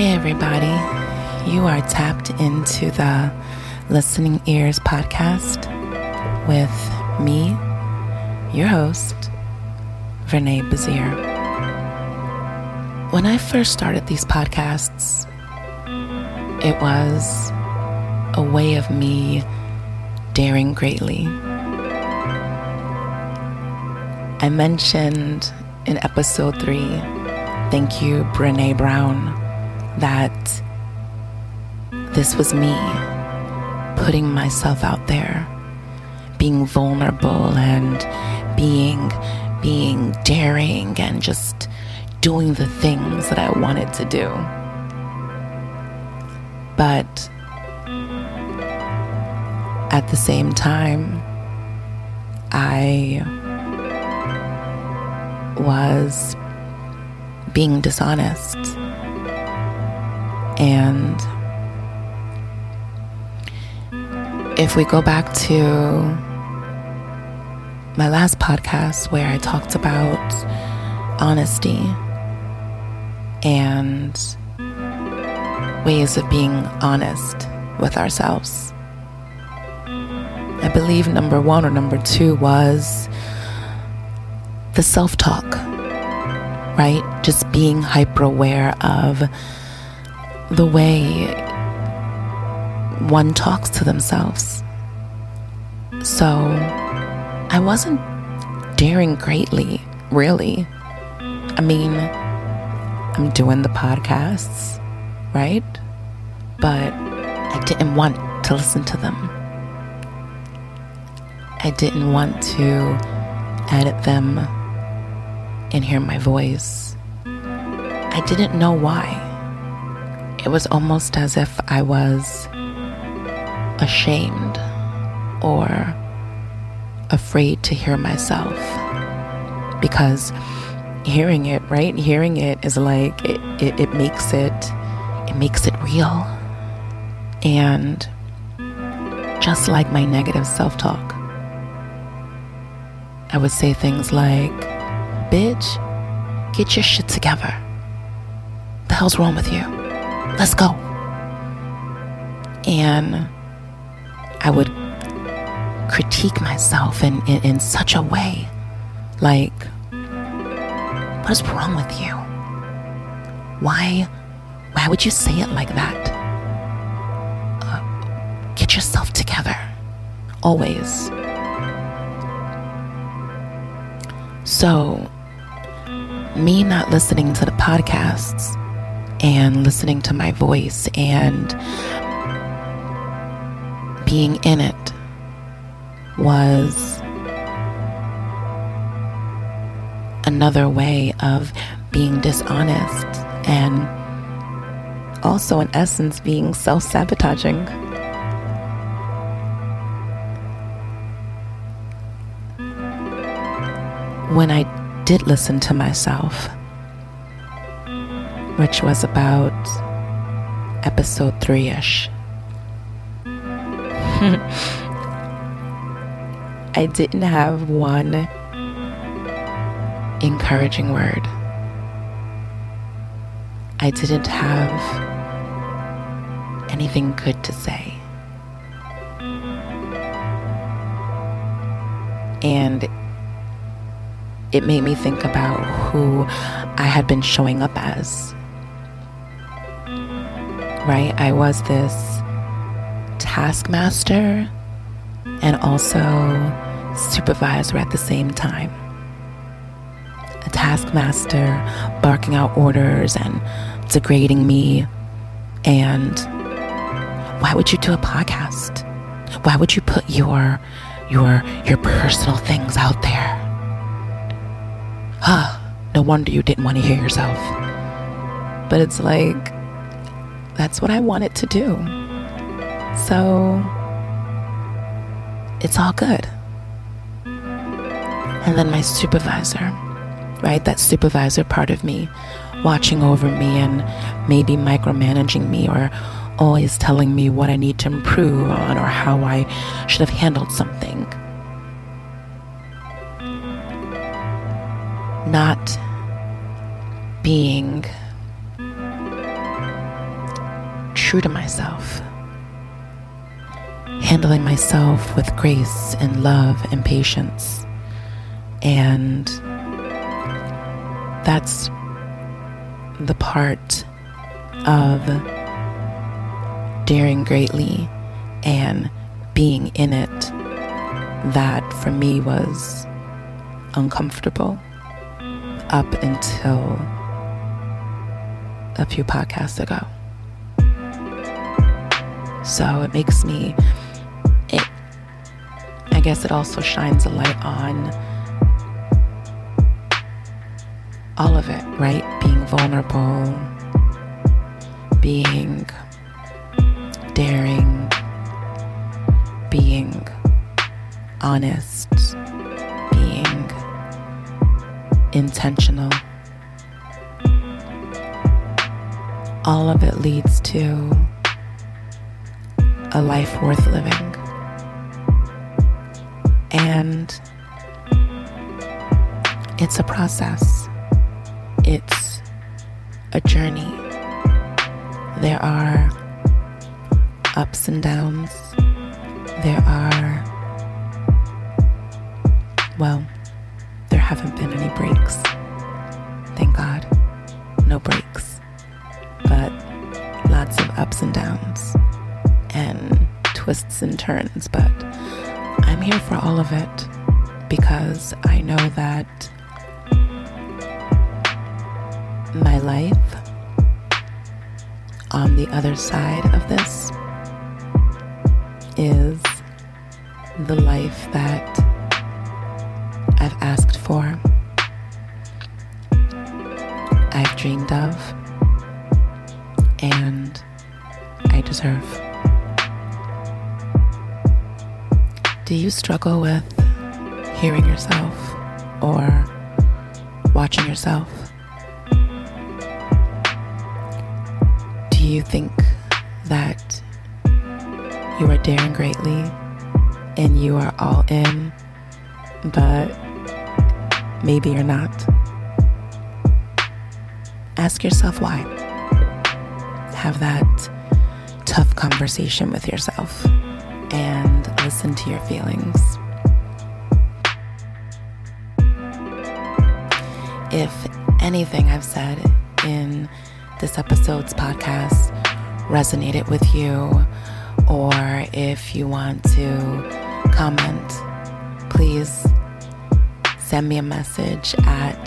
Hey, everybody. You are tapped into the Listening Ears podcast with me, your host, Vernae Bazier. When I first started these podcasts, it was a way of me daring greatly. I mentioned in episode three, thank you, Brene Brown that this was me putting myself out there, being vulnerable and being being daring and just doing the things that I wanted to do. But at the same time, I was being dishonest and if we go back to my last podcast where I talked about honesty and ways of being honest with ourselves, I believe number one or number two was the self talk, right? Just being hyper aware of the way one talks to themselves. So I wasn't daring greatly, really. I mean, I'm doing the podcasts, right? But I didn't want to listen to them. I didn't want to edit them and hear my voice. I didn't know why it was almost as if I was ashamed or afraid to hear myself. Because hearing it, right? Hearing it is like it, it, it makes it it makes it real. And just like my negative self-talk, I would say things like, bitch, get your shit together. The hell's wrong with you? Let's go. And I would critique myself in, in, in such a way like, what is wrong with you? Why, why would you say it like that? Uh, get yourself together. Always. So, me not listening to the podcasts and listening to my voice and being in it was another way of being dishonest and also, in essence, being self sabotaging. When I did listen to myself, which was about episode three ish. I didn't have one encouraging word. I didn't have anything good to say. And it made me think about who I had been showing up as right? I was this taskmaster and also supervisor at the same time. A taskmaster barking out orders and degrading me. And why would you do a podcast? Why would you put your your your personal things out there? Huh, no wonder you didn't want to hear yourself. But it's like that's what I wanted to do. So it's all good. And then my supervisor, right? That supervisor part of me watching over me and maybe micromanaging me or always telling me what I need to improve on or how I should have handled something. Not being true to myself, handling myself with grace and love and patience. And that's the part of daring greatly and being in it that for me was uncomfortable up until a few podcasts ago. So it makes me, it, I guess it also shines a light on all of it, right? Being vulnerable, being daring, being honest, being intentional. All of it leads to a life worth living. And it's a process, it's a journey. There are ups and downs. There are, well, there haven't been any breaks. Thank God. No breaks. But lots of ups and downs twists and turns. But I'm here for all of it because I know that my life on the other side of this is the life that I've asked for, I've dreamed of, and I deserve. Do you struggle with hearing yourself or watching yourself? Do you think that you are daring greatly and you are all in, but maybe you're not. Ask yourself why. Have that tough conversation with yourself and listen to your feelings. If anything I've said in this episode's podcast resonated with you, or if you want to comment, please send me a message at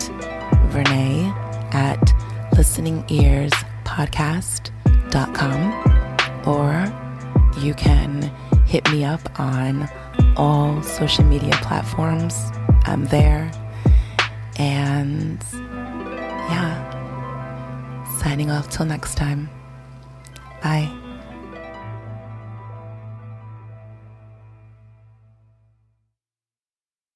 Vernae at listeningearspodcast.com or you can hit me up on all social media platforms. I'm there. And yeah, signing off till next time. Bye.